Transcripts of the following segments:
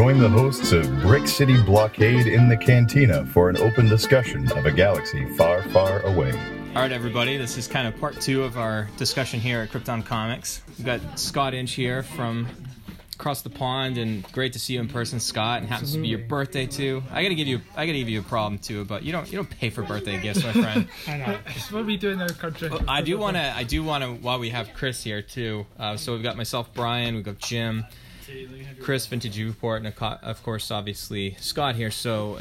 join the hosts of Brick City Blockade in the Cantina for an open discussion of a galaxy far, far away. All right, everybody, this is kind of part two of our discussion here at Krypton Comics. We've got Scott Inch here from across the pond, and great to see you in person, Scott. And happens to be your birthday too. I gotta give you, I gotta give you a problem too, but you don't, you don't pay for birthday gifts, my friend. I know. what are we doing in our country? I do want to, I do want to, while we have Chris here too. Uh, so we've got myself, Brian, we've got Jim, Chris, Vintage Report, and of course, obviously Scott here. So.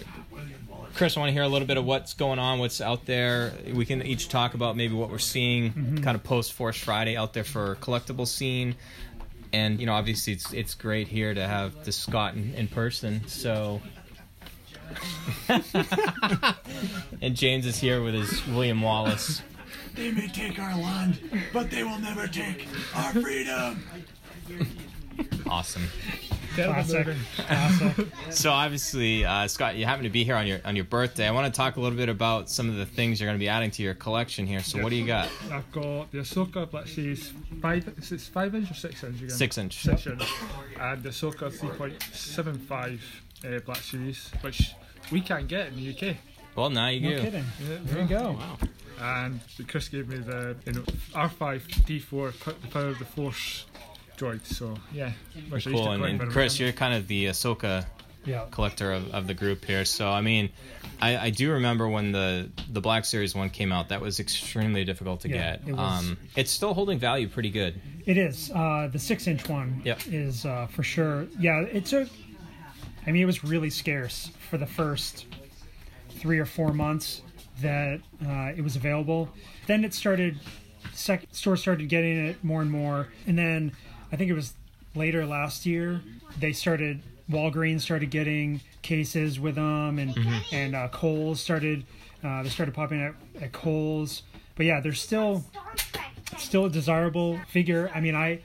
Chris, I want to hear a little bit of what's going on, what's out there. We can each talk about maybe what we're seeing, mm-hmm. kind of post Force Friday out there for collectible scene, and you know, obviously, it's it's great here to have the Scott in, in person. So, and James is here with his William Wallace. They may take our land, but they will never take our freedom. Awesome. Classic. So obviously, uh, Scott, you happen to be here on your on your birthday. I want to talk a little bit about some of the things you're going to be adding to your collection here. So, what do you got? I've got the Ahsoka Black Series five. Is it five inch or six inch again? Six inch. Six inch. And the Ahsoka three point seven five uh, Black Series, which we can't get in the UK. Well, now you No do. kidding. There you go. Wow. And Chris gave me the you know R five D four the Power of the Force droid. So yeah, which Cool. And, and Chris, you're kind of the Ahsoka Yeah. collector of, of the group here. So I mean, I, I do remember when the the Black Series one came out. That was extremely difficult to Yeah, get. it was- Um, it's still holding value pretty good. It is. Uh, the six inch one Yep. is uh, for sure. Yeah, it's a. I mean, it was really scarce for the first three or four months that uh, it was available. Then it started. Sec- stores started getting it more and more, and then I think it was later last year they started. Walgreens started getting cases with them, and and uh, Kohl's started. Uh, they started popping up at Kohl's, but yeah, they're still still a desirable figure. I mean, I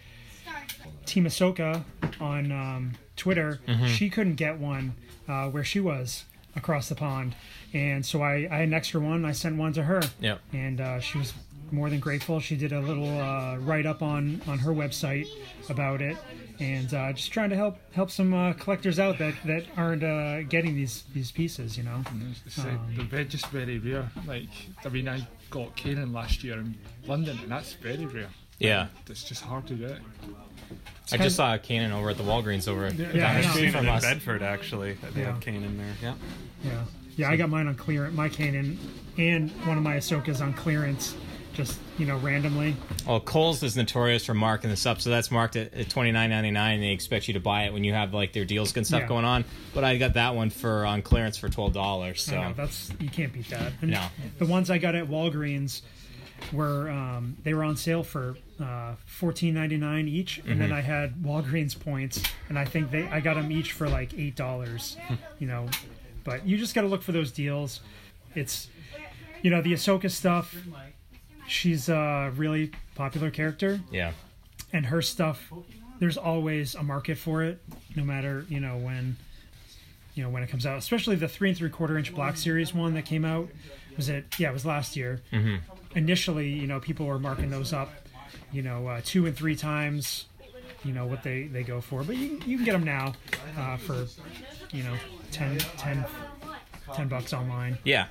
Team Ahsoka on um, Twitter, she couldn't get one uh, where she was across the pond, and so I, I had an extra one. I sent one to her, Yep. and uh, she was more than grateful. She did a little uh, write up on on her website about it, and uh, just trying to help help some uh, collectors out that that aren't uh, getting these these pieces. You know, It's like, they're just very rare. Like, I mean, I got Kanan last year in London, and that's very rare. Yeah. It's just hard to get. I just saw Kanan over at the Walgreens over Yeah, down the street from in us. Bedford, actually. They Yeah. have Kane in there. Yeah. Yeah, yeah. I got mine on clearance. My Kanan and one of my Ahsokas on clearance, just you know randomly. Well, Kohl's is notorious for marking this up, so that's marked at, at twenty nine ninety nine. They expect you to buy it when you have like their deals and stuff Yeah. going on. But I got that one for on clearance for twelve dollars. So know, that's you can't beat that. And No. the ones I got at Walgreens were um, they were on sale for uh, fourteen ninety nine each, and Mm-hmm. then I had Walgreens points, and I think they I got them each for like eight dollars. you know, but you just got to look for those deals. It's you know the Ahsoka stuff. She's a really popular character. yeah, and her stuff there's always a market for it no matter you know when you know when it comes out especially the three and three quarter inch Black Series one that came out was it yeah it was last year mm-hmm. initially you know people were marking those up you know uh, two and three times you know what they they go for but you, you can get them now uh, for you know 10 10 10 bucks online yeah.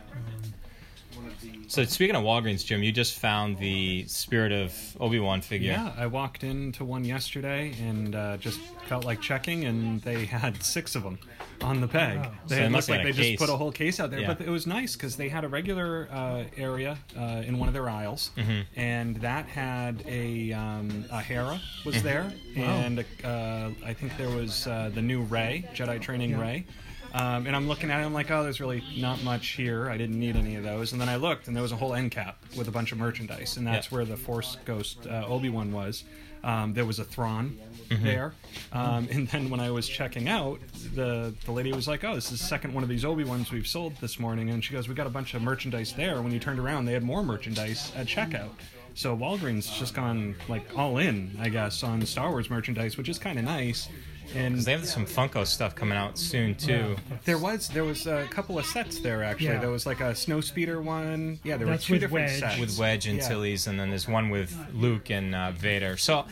So speaking of Walgreens, Jim, you just found the Spirit of Obi Wan figure. Yeah, I walked into one yesterday and uh, just felt like checking, and they had six of them on the peg. They So had looked like they a just put a whole case out there, Yeah. but it was nice because they had a regular uh, area uh, in one of their aisles, Mm-hmm. and that had a um, a Hera was Mm-hmm. there, and uh, I think there was uh, the new Rey Jedi training Rey. Um, and I'm looking at it, I'm like, oh, there's really not much here. I didn't need any of those. And then I looked, and there was a whole end cap with a bunch of merchandise, and that's Yeah. where the Force Ghost uh, Obi Wan was. Um, there was a Thrawn Mm-hmm. there, um, and then when I was checking out, the the lady was like, "Oh, this is the second one of these Obi Wans we've sold this morning," and she goes, "We got a bunch of merchandise there." When you turned around, they had more merchandise at checkout. So Walgreens just gone like all in, I guess, on Star Wars merchandise, which is kind of nice. And 'Cause they have some Funko stuff coming out soon too. there was there was a couple of sets there actually. Yeah. There was like a snow speeder one. Yeah, there That's were two different Wedge. sets with Wedge and Yeah. Tilly's, and then there's one with Luke and uh, Vader. So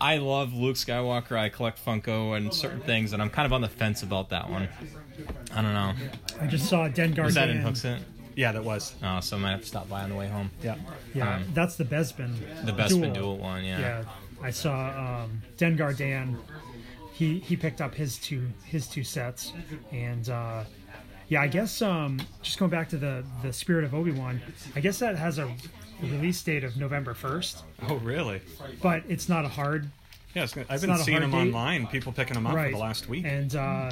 I love Luke Skywalker. I collect Funko and certain things, and I'm kind of on the fence about that one. I don't know. I just saw Dengar. Was that in Dan. Hooksett? Yeah, that was. Oh, so I might have to stop by on the way home. Yeah. Yeah, Um, that's the Bespin. The Bespin dual one, yeah. Yeah, I saw um, Dengar Dan. He he picked up his two his two sets, and uh, yeah, I guess um, just going back to the the Spirit of Obi Wan, I guess that has a release date of November first, Oh, really? but it's not a hard Yeah, gonna- I've been seeing them date. online. People picking them up right for the last week. And uh,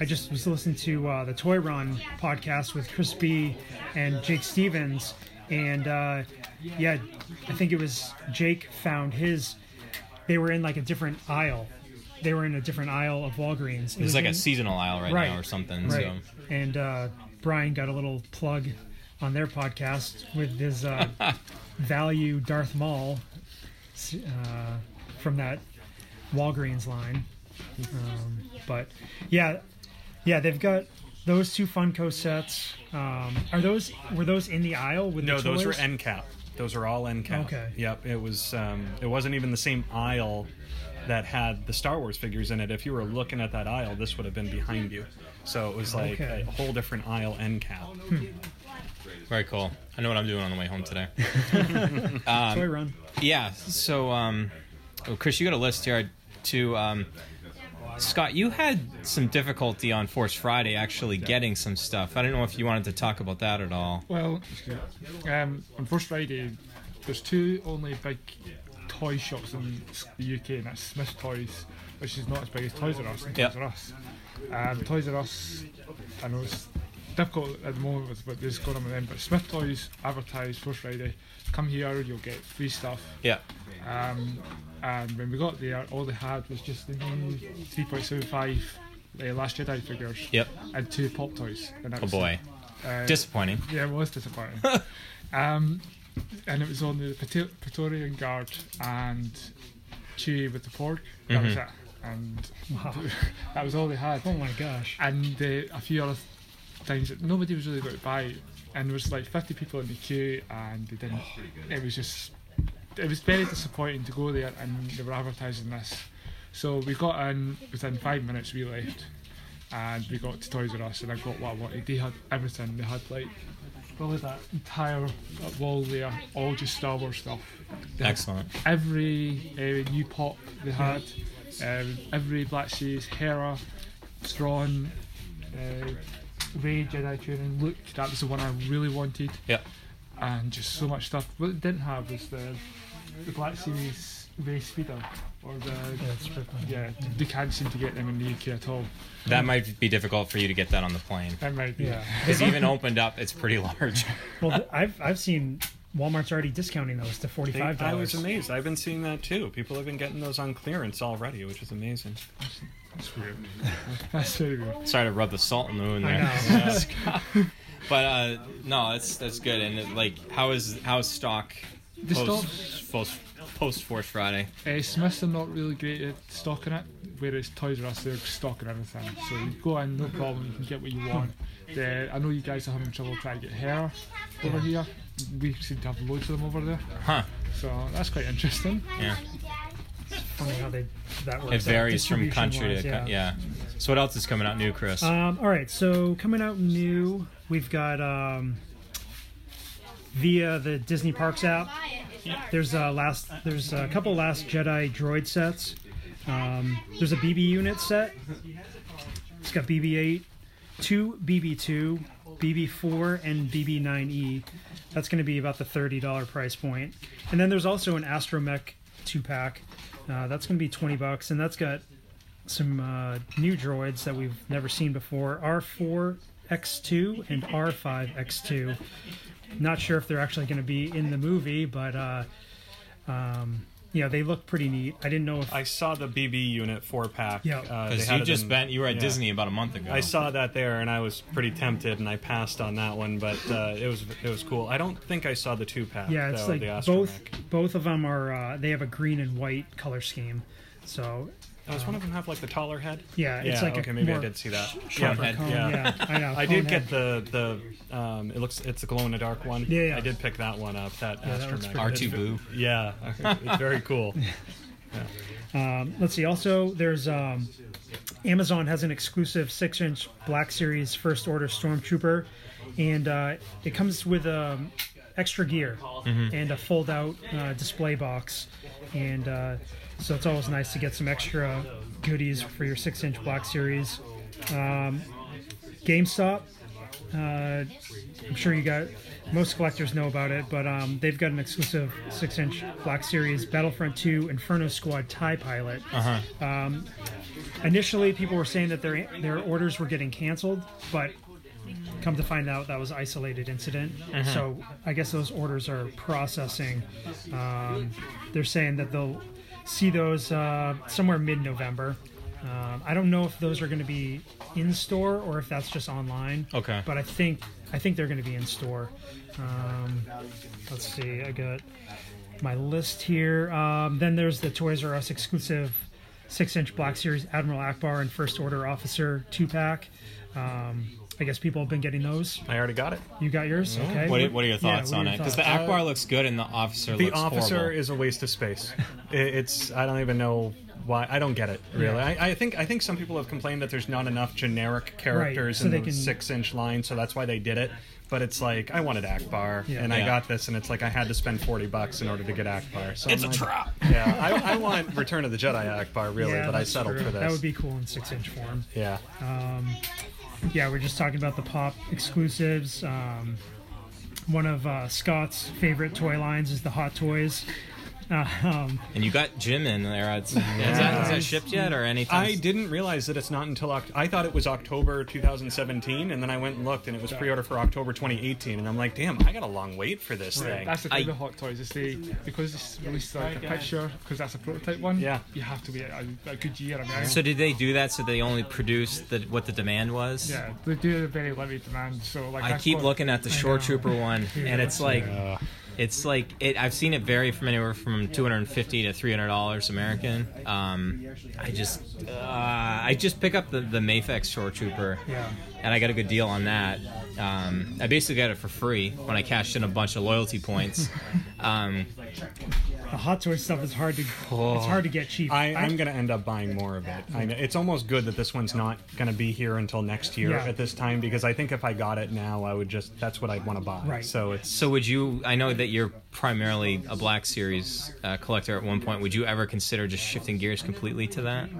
I just was listening to uh, the Toy Run podcast with Chris B and Jake Stevens, and uh, yeah, I think it was Jake found his. They were in like a different aisle. They were in a different aisle of Walgreens. It It's was like in- a seasonal aisle right, Right. now or something. Right. So And uh, Brian got a little plug on their podcast with his uh, value Darth Maul uh, from that Walgreens line. Um, but yeah, yeah, they've got those two Funko sets. Um, are those were those in the aisle with no, the those were toys? end cap. Those are all end cap. Okay. Yep. It was. Um, it wasn't even the same aisle that had the Star Wars figures in it. If you were looking at that aisle, this would have been behind you. So it was like Okay. a whole different aisle end cap. very cool. I know what I'm doing on the way home today. Toy Run. Yeah. So, um, oh, Chris, you got a list here to. Um, Scott, you had some difficulty on Force Friday actually getting some stuff. I don't know if you wanted to talk about that at all. Well, um, on Force Friday, there's two only big toy shops in the UK, and that's Smith Toys, which is not as big as Toys R Us and Yep. Toys R Us. Um, Toys R Us, I know it's difficult at the moment with what is going on with them, but Smith Toys advertised Force Friday. Come here, you'll get free stuff. Yeah. Um, and when we got there, all they had was just the new 3.75 uh, Last Jedi figures Yep. and two pop toys. Oh boy. Uh, Disappointing. yeah, it was disappointing. um, and it was on the Praetor- Praetorian Guard and Chewie with the porg. That was Mhm. it. And Wow. that was all they had. Oh my gosh. And uh, a few other things that nobody was really going to buy. And there was like 50 people in the queue, and they didn't. It was just. It was very disappointing to go there, and they were advertising this. So we got in within five minutes. We left, and we got to Toys R Us, and I got what I wanted. They had everything. They had like probably that entire wall there, all just Star Wars stuff. Excellent. Every uh, new pop they had, um, every Black Series, Hera, Thrawn, uh, Rey Jedi training. Luke, that was the one I really wanted, Yeah. and just so much stuff. What it didn't have was the the Black Series Rey Speeder or the Yeah, it's pretty funny. yeah. They can't seem to get them in the UK at all. That might be difficult for you to get that on the plane. That might be. Yeah. It's even opened up. It's pretty large. Well, th- I've I've seen Walmart's already discounting those to forty five They- five I was amazed. I've been seeing that too. People have been getting those on clearance already, which is amazing. That's weird. That's very weird. Sorry to rub the salt in the wound there. I know. But uh, no, that's that's good. And it, like, how is how is stock The post post, post Force Friday? Uh, Smyths are not really great at stocking it, whereas Toys R Us they're stocking everything. So you go in, no problem, you can get what you want. The, I know you guys are having trouble trying to get Hera over here. We seem to have loads of them over there, Huh? so that's quite interesting. Yeah. Funny how they that works. It varies from country distribution-wise, to co- yeah. So what else is coming out new, Chris? Um, all right, so coming out new, we've got um, via the Disney Parks app. There's a last. There's a couple Last Jedi droid sets. Um, there's a BB unit set. It's got BB-8, two BB-2, BB-4, and BB-9E. That's going to be about the thirty dollar price point. And then there's also an Astromech two pack. Uh, that's going to be twenty bucks, and that's got some uh, new droids that we've never seen before R4X2 and R5X2. Not sure if they're actually going to be in the movie, but uh, um, yeah, they look pretty neat. I didn't know if I saw the BB unit four pack. Yeah. uh, Because had you just in- been you were at yeah. Disney about a month ago. I saw that there, and I was pretty tempted, and I passed on that one. But uh, it was it was cool. I don't think I saw the two pack. yeah, it's though, like the both both of them are uh, they have a green and white color scheme. So Does one of them have like the taller head? yeah, it's yeah, like okay, a maybe I did see that. sharper yeah, cone. yeah. Yeah. I know. I did head. get the the um, it looks it's a glow in the dark one. Yeah, yeah. I did pick that one up. That Yeah, astromech. R2 Boo. Yeah, it's very cool. Um, let's see. Also, there's um, Amazon has an exclusive six-inch Black Series First Order Stormtrooper, and uh, it comes with um, extra gear and a fold-out uh, display box, and uh, so it's always nice to get some extra goodies for your six-inch Black Series. Um, GameStop. Uh, I'm sure you got most collectors know about it, but um, they've got an exclusive six-inch Black Series Battlefront 2 Inferno Squad Tie Pilot. Um, initially, people were saying that their their orders were getting canceled, but come to find out that was isolated incident. So I guess those orders are processing. Um, they're saying that they'll see those uh, somewhere mid-November. Um, I don't know if those are going to be in store or if that's just online. Okay. But I think I think they're going to be in store. Um, let's see. I got my list here. Um, then there's the Toys R Us exclusive six-inch Black Series Admiral Ackbar and First Order Officer two-pack. Um, I guess people have been getting those. I already got it. You got yours? Okay. What, are- what are your thoughts what are on your it? Because the thoughts? Ackbar uh, looks good and the officer The looks officer horrible. is a waste of space. It's I don't even know why. I don't get it really. Yeah. I, I think I think some people have complained that there's not enough generic characters so in they the can- six-inch line, so that's why they did it. But it's like I wanted Ackbar, Yeah. and I got this, and it's like I had to spend forty bucks in order to get Ackbar. So It's I'm a like, trap. Yeah, I, I want Return of the Jedi Ackbar really, Yeah, but I settled true. for this. That would be cool in six-inch form. yeah. Um, yeah, we're just talking about the pop exclusives. Um, one of uh, Scott's favorite toy lines is the Hot Toys. Uh, um, And you got Jim in there. It's, is, that, is that shipped yet or anything? I didn't realize that it's not until Oct- I thought it was October 2017, and then I went and looked, and it was pre-order for October 2018, and I'm like, damn, I got a long wait for this thing. That's the I- thing with Hot Toys is they because it's released like a picture because that's a prototype one. Yeah. you have to wait a, a good year. I mean, So did they do that so they only produced the, what the demand was? yeah, they do a very limited demand. So like I keep what- looking at the Shore Trooper one, and it's like, it's like it. I've seen it vary from anywhere from two hundred and fifty to three hundred dollars American. Um, I just, uh, I just pick up the the Mayfex Shore Trooper, Yeah. And I got a good deal on that. Um, I basically got it for free when I cashed in a bunch of loyalty points. Um, the Hot Toys stuff is hard to Oh. it's hard to get cheap. I, I'm going to end up buying more of it. I know, it's almost good that this one's not going to be here until next year Yeah. at this time because I think if I got it now, I would just that's what I'd want to buy. Right. So it's so would you? I know that you're primarily a Black Series uh, collector at one point. Would you ever consider just shifting gears completely to that?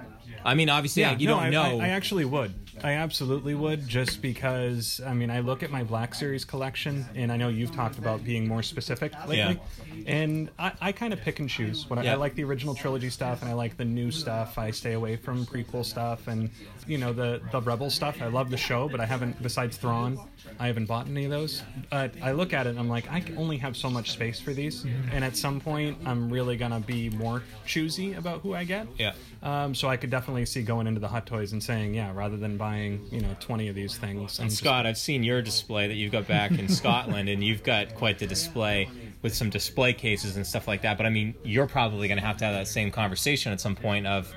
I mean, obviously, yeah, you no, don't I, know. I, I actually would. I absolutely would, just because. I mean, I look at my Black Series collection, and I know you've talked about being more specific lately, yeah. and I, I kind of pick and choose. I, Yeah. I like the original trilogy stuff, and I like the new stuff. I stay away from prequel stuff, and you know the the Rebel stuff. I love the show, but I haven't. Besides Thrawn, I haven't bought any of those. But I look at it, and I'm like, I only have so much space for these, and at some point, I'm really gonna be more choosy about who I get. Yeah. Um, so I could definitely see going into the Hot Toys and saying, yeah, rather than buying, you know, 20 of these things. And just- Scott, I've seen your display that you've got back in Scotland, and you've got quite the display with some display cases and stuff like that. But I mean, you're probably going to have to have that same conversation at some point of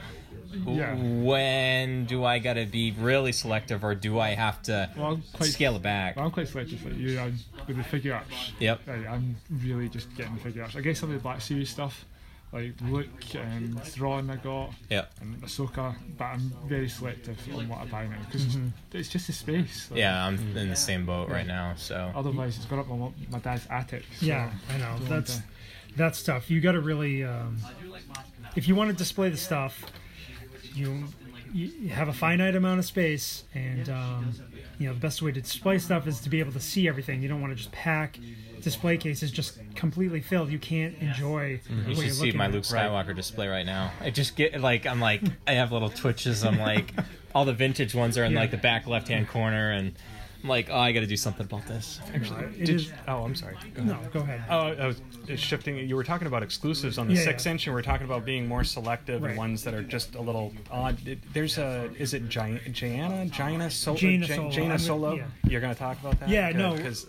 Yeah. when do I got to be really selective, or do I have to Well, quite- scale it back? Well, I'm quite selective like you. I'm with the Figuarts. Yep. Like, I'm really just getting the Figuarts. I guess some of the Black Series stuff, like Luke and Thrawn, I got, Yep. and Ahsoka, but I'm very selective on what I buy now because it's just the space. Like, Yeah, I'm in the same boat right now. So Otherwise, it's gone up my, my dad's attic. So yeah, I know. That's to- that's tough. You got to really um, if you want to display the stuff, you you have a finite amount of space, and um, you know the best way to display stuff is to be able to see everything. You don't want to just pack display cases just completely filled. You can't enjoy. you what should you're see my at. Luke Skywalker display right now. I just get like I'm like I have little twitches. I'm like all the vintage ones are in Yeah. like the back left hand corner, and I'm like, oh, I got to do something about this. Actually, it Did, is. oh, I'm sorry. Go ahead. No, go ahead. Oh, I was shifting. You were talking about exclusives on the Yeah, six yeah. inch, and we're talking about being more selective Right. and ones that are just a little odd. There's a, is it Gi- Gianna? Gianna Solo? Jaina Gi- Solo. Jaina I'm- Solo? yeah. You're going to talk about that? Yeah, no. Because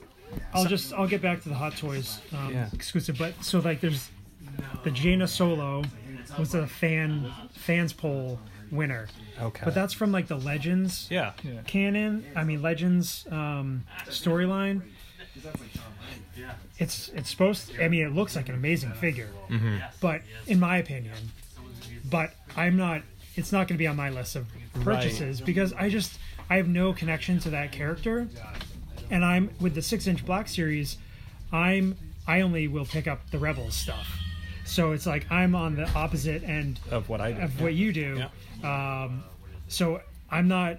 I'll just I'll get back to the Hot Toys um, Yeah. exclusive, but so like there's the Jaina Solo, was a fan fans poll winner. Okay. But that's from like the Legends yeah. Yeah. canon. I mean Legends um, storyline. It's it's supposed. To, I mean, it looks like an amazing figure, but in my opinion, but I'm not. It's not going to be on my list of purchases because I just I have no connection to that character, and I'm with the six inch Black series. I'm I only will pick up the Rebels stuff, so it's like I'm on the opposite end Of what I do. of what you do. Um, so I'm not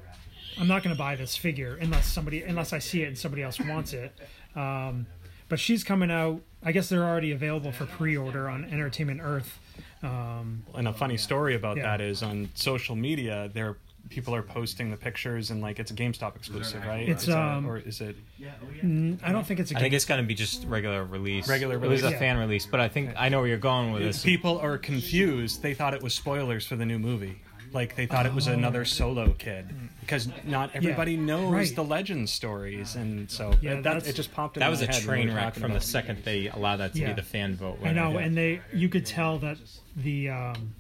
I'm not going to buy this figure unless somebody unless I see it and somebody else wants it. Um, but she's coming out. I guess they're already available for pre-order on Entertainment Earth. Um, And a funny story about Yeah. that is on social media, there people are posting the pictures and like it's a GameStop exclusive, right? It's, Is that- um, or is it I don't think it's a I think game- it's going to be just regular release. Regular release, It was a release. fan release, but I think I know where you're going with this. people are confused. They thought it was spoilers for the new movie. Like they thought it was another solo kid because not everybody knows Oh. right. the legend stories, and so Yeah, that, that's- it just popped. In That my was a head when train were wreck from the second they allowed that to Yeah. be the fan vote. I winner. know, and they you could tell that the um,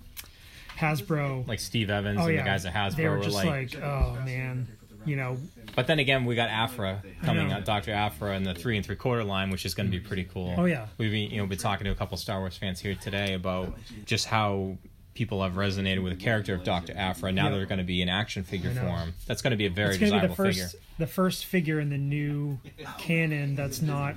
Hasbro. like Steve Evans oh and yeah, the guys at Hasbro they were were just like, like, oh man, you know, But then again, we got Aphra coming know. out, Doctor Aphra, and the three and three quarter line, which is going to be pretty cool. Oh, yeah. we've been, you know been talking to a couple Star Wars fans here today about just how people have resonated with the character of Doctor Aphra. Now Yeah. they're going to be in action figure form. That's going to be a very it's going to be the desirable first figure. the first figure in the new canon that's not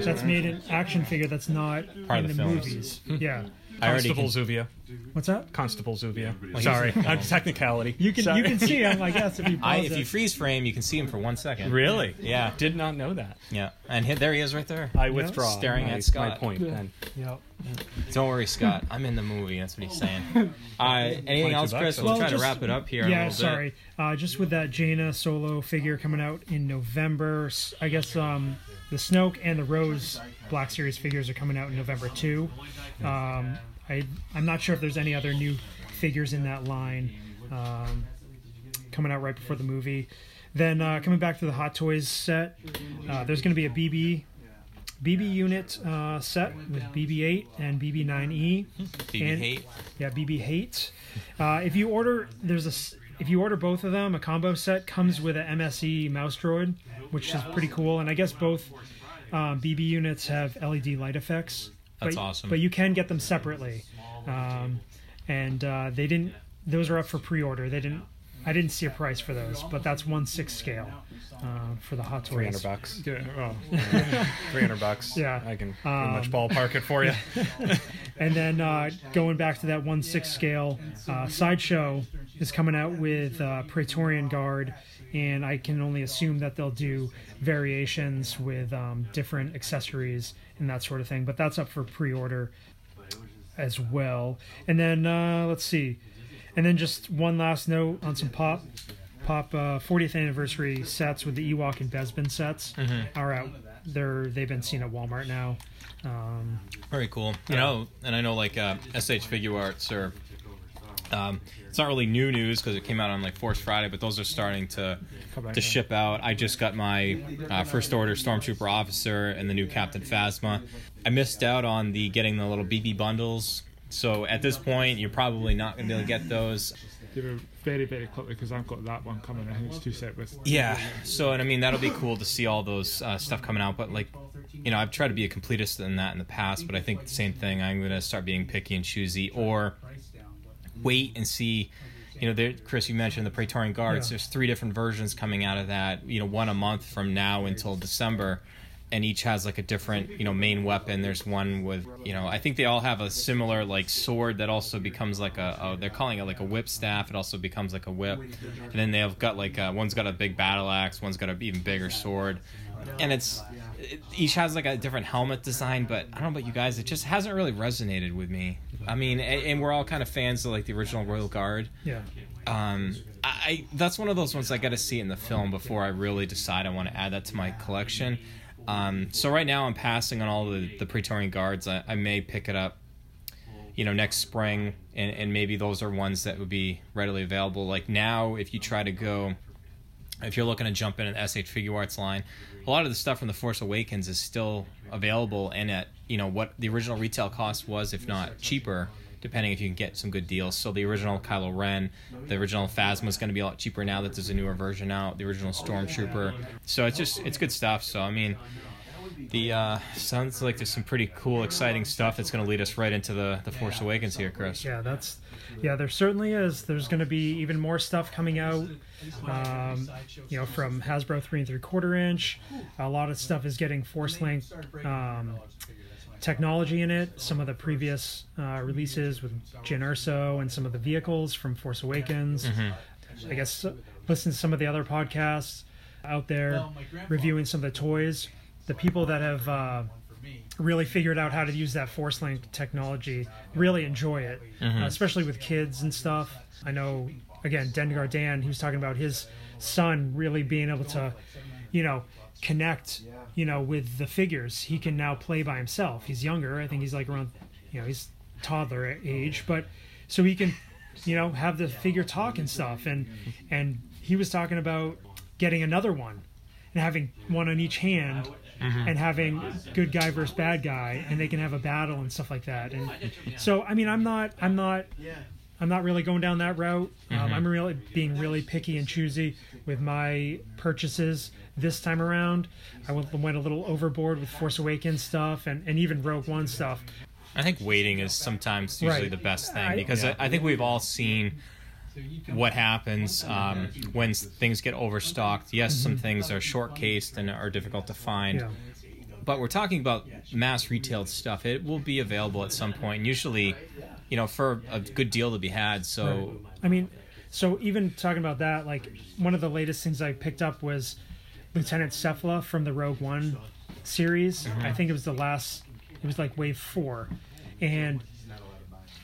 that's made an action figure that's not Part in of the, the movies. Hmm. Yeah. I already Constable can, Zuvio. What's that? Constable Zuvio. he's Sorry, in I'm technicality. You can Sorry. you can see him, I guess, if you I, if it. you freeze frame, you can see him for one second. Really? Yeah. Did not know that. Yeah, and he, there he is right there. I withdraw. Staring my, at Scott. My point. Then. Yep. Don't worry, Scott. I'm in the movie. That's what he's saying. Uh, anything else, bucks, Chris? so- We'll, Well, try just- to wrap it up here. in a Yeah, little sorry. Uh, just with that Jaina solo figure coming out in November, I guess um, the Snoke and the Rose Black Series figures are coming out in November too. Um, I I'm not sure if there's any other new figures in that line um, coming out right before the movie. Then uh, coming back to the Hot Toys set, uh, there's going to be a BB BB unit uh, set with BB-8 and BB-9E. BB And- hate. Yeah, BB Hate. Uh, if you order, there's a if you order both of them, a combo set comes with a MSE mouse droid, which is pretty cool. And I guess both um, BB units have LED light effects. That's but, awesome. But you can get them separately, um, and uh, they didn't. Those are up for pre-order. They didn't. I didn't see a price for those, but that's one six scale uh, for the Hot Toys. Three hundred bucks. Yeah, well, Three hundred bucks. Yeah. I can pretty Um, much ballpark it for you. And then uh, going back to that one six scale, uh, Sideshow is coming out with uh, Praetorian Guard, and I can only assume that they'll do variations with um, different accessories and that sort of thing. But that's up for pre-order as well. And then uh, let's see, and then just one last note on some pop. Pop uh, 40th anniversary sets with the Ewok and Bespin sets are out. They're they've been seen at Walmart now. Um, Very cool. You know, and I know like uh, SH Figuarts or um, it's not really new news because it came out on like Force Friday, but those are starting to to ship out. I just got my uh, first order Stormtrooper officer and the new Captain Phasma. I missed out on the getting the little BB bundles. So at this point, you're probably not going to be able to get those. they were very, very quickly because I've got that one coming. I think it's two set with. Yeah. So, and I mean, that'll be cool to see all those uh, stuff coming out. But like, you know, I've tried to be a completist in that in the past, but I think the same thing. I'm going to start being picky and choosy, or wait and see. You know, there, Chris, you mentioned the Praetorian Guards. Yeah. There's three different versions coming out of that. You know, one a month from now until December, and each has like a different, you know, main weapon. There's one with, you know, I think they all have a similar like sword that also becomes like a. a they're calling it like a whip staff. It also becomes like a whip, and then they've got like uh one's got a big battle axe, one's got an even bigger sword, and it's. It, each has like a different helmet design, but I don't know about you guys. It just hasn't really resonated with me. I mean, and, and we're all kind of fans of like the original Royal Guard yeah. um, I that's one of those ones I got to see in the film before I really decide I want to add that to my collection. Um, so right now I'm passing on all the, the Praetorian Guards. I, I may pick it up, you know, next spring, and, and maybe those are ones that would be readily available. Like now, if you try to go, if you're looking to jump in an SH Figuarts line, a lot of the stuff from the Force Awakens is still available and at you know what the original retail cost was, if not cheaper. depending if you can get some good deals. So the original Kylo Ren, the original Phasma is going to be a lot cheaper now that there's a newer version out. The original Stormtrooper. So it's just it's good stuff. So I mean. The uh, sounds like there's some pretty cool, exciting stuff that's going to lead us right into the the Force Awakens here, Chris. Yeah, that's yeah. There certainly is. There's going to be even more stuff coming out. Um, you know, from Hasbro three and three quarter inch. A lot of stuff is getting Force Link um, technology in it. Some of the previous uh, releases with Jyn Erso and some of the vehicles from Force Awakens. I guess uh, listen to some of the other podcasts out there reviewing some of the toys. The people that have uh, really figured out how to use that Force Link technology really enjoy it, uh, especially with kids and stuff. I know, again, Dengar Dan, he was talking about his son really being able to, you know, connect, you know, with the figures. He can now play by himself. He's younger. I think he's like around, you know, he's toddler age, but so he can, you know, have the figure talk and stuff. And and he was talking about getting another one and having one on each hand and having good guy versus bad guy and they can have a battle and stuff like that. And so i mean i'm not i'm not i'm not really going down that route. Um, i'm really being really picky and choosy with my purchases this time around. I went, went a little overboard with force awakens stuff and, and even rogue one stuff. I think waiting is sometimes usually Right. the best thing I- because I, I think we've all seen what happens um, when things get overstocked. Yes, some things are short cased and are difficult to find, yeah but we're talking about mass retailed stuff. It will be available at some point, usually, you know, for a good deal to be had. So I mean, so even talking about that, like one of the latest things I picked up was Lieutenant Sefla from the Rogue One series. I think it was the last. It was like Wave Four, and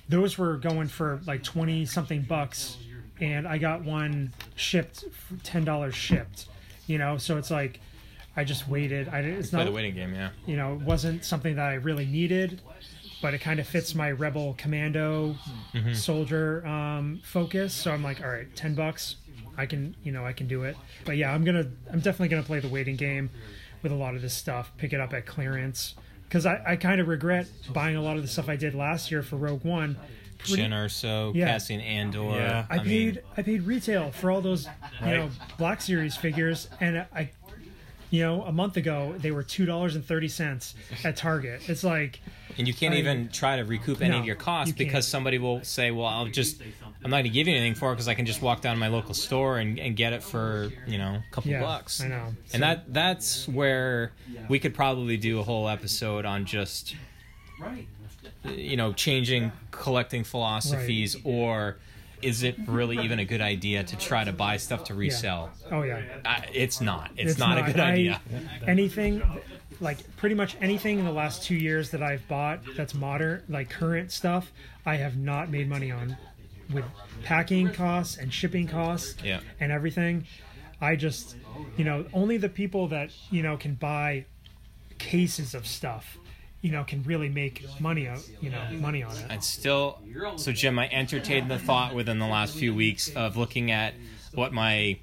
those were going for like twenty something bucks, and I got one shipped, ten dollars shipped. You know, so it's like I just waited. I it's play not the waiting game, yeah. you know, it wasn't something that I really needed, but it kind of fits my rebel commando soldier um, focus. So I'm like, all right, ten bucks, I can, you know, I can do it. But yeah, I'm gonna, I'm definitely gonna play the waiting game with a lot of this stuff. Pick it up at clearance because I, I kind of regret buying a lot of the stuff I did last year for Rogue One. Pretty- Jyn Erso, Yeah. Cassian Andor. Yeah. I, mean, paid I paid retail for all those you know Black Series figures, and I, you know, a month ago they were two dollars and thirty cents at Target. It's like, And you can't I- even try to recoup any No, of your costs you because somebody will say, "Well, I'll just, I'm not going to give you anything for it because I can just walk down to my local store and, and get it for you know a couple yeah, bucks." I know. So- And that that's where we could probably do a whole episode on just, right you know, changing collecting philosophies or. Is it really even a good idea to try to buy stuff to resell? oh yeah, I, it's not. It's, not, a good I- idea. Anything, like pretty much anything in the last two years that I've bought that's modern, like current stuff, I have not made money on, with packing costs and shipping costs Yeah. and everything. I just, you know, only the people that you know can buy cases of stuff, you know, can really make money out, you know, money on it. I'd still. So, Jim, I entertained the thought within the last few weeks of looking at what my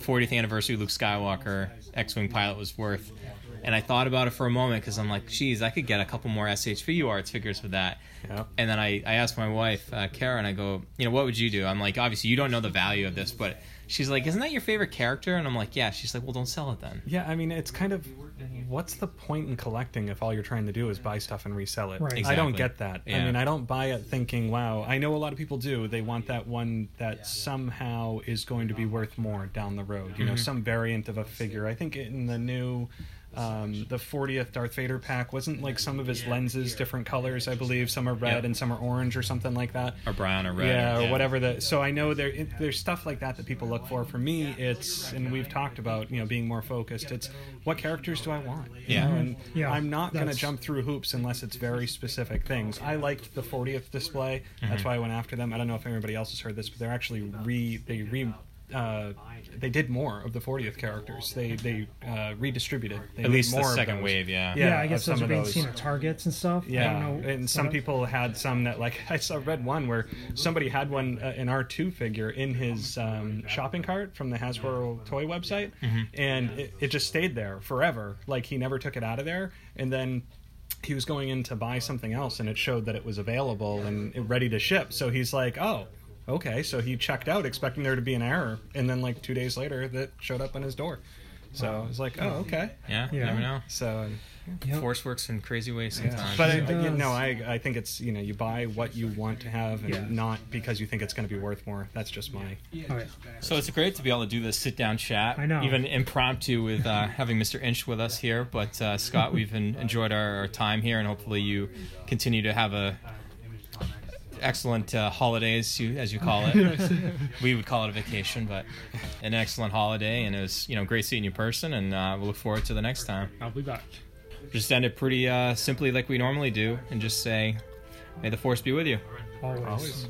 40th anniversary Luke Skywalker X-wing pilot was worth, and I thought about it for a moment because I'm like, geez, I could get a couple more SH Figuarts figures for that. Yep. And then I, I asked my wife, uh, Kara, and I go, you know, what would you do? I'm like, obviously, you don't know the value of this, but she's like, isn't that your favorite character? And I'm like, yeah. She's like, well, don't sell it then. Yeah, I mean, it's kind of what's the point in collecting if all you're trying to do is buy stuff and resell it? Right. I don't get that. I mean, I don't buy it thinking, wow, I know a lot of people do. They want that one that somehow is going to be worth more down the road. You know, some variant of a figure. I think in the new. Um, the 40th Darth Vader pack wasn't like some of his lenses different colors, I believe. Some are red Yep. and some are orange or something like that Or brown or red. yeah, or whatever the so i know there it, there's stuff like that that people look for for me it's and we've talked about you know being more focused it's what characters do i want you Yeah. know? and Yeah, i'm not going to jump through hoops unless it's very specific things i liked the 40th display Mm-hmm. that's why i went after them i don't know if anybody else has heard this but they're actually re they re uh, they did more of the 40th characters. They they uh, redistributed. They At least more the second wave, yeah. Yeah, Yeah, I guess those some are being those. seen at Targets and stuff. I Yeah, don't know and some what- people had some that like I saw read one where somebody had one uh, an R two figure in his um, shopping cart from the Hasbro toy website, Mm-hmm. and it, it just stayed there forever. Like he never took it out of there, and then he was going in to buy something else, and it showed that it was available and ready to ship. So he's like, "Oh, okay." So he checked out, expecting there to be an error, and then like two days later, that showed up on his door. So I was like, "Oh, okay." Yeah, you Yeah. never know. So Yep. Force works in crazy ways yeah. sometimes. but I, It you know, I I think it's you know you buy what you want to have and Yeah. not because you think it's going to be worth more. That's just my yeah. So it's great to be able to do this sit down chat. I know. Even impromptu with uh, having Mr. Inch with us here. But uh, Scott, we've en- enjoyed our, our time here, and hopefully you continue to have a excellent uh, holidays, you, as you call it. we would call it a vacation, but an excellent holiday. And it was you know great seeing you in person, and uh, we'll look forward to the next time. I'll be back. Just end it pretty uh, simply like we normally do, and just say, "May the force be with you." Always. always.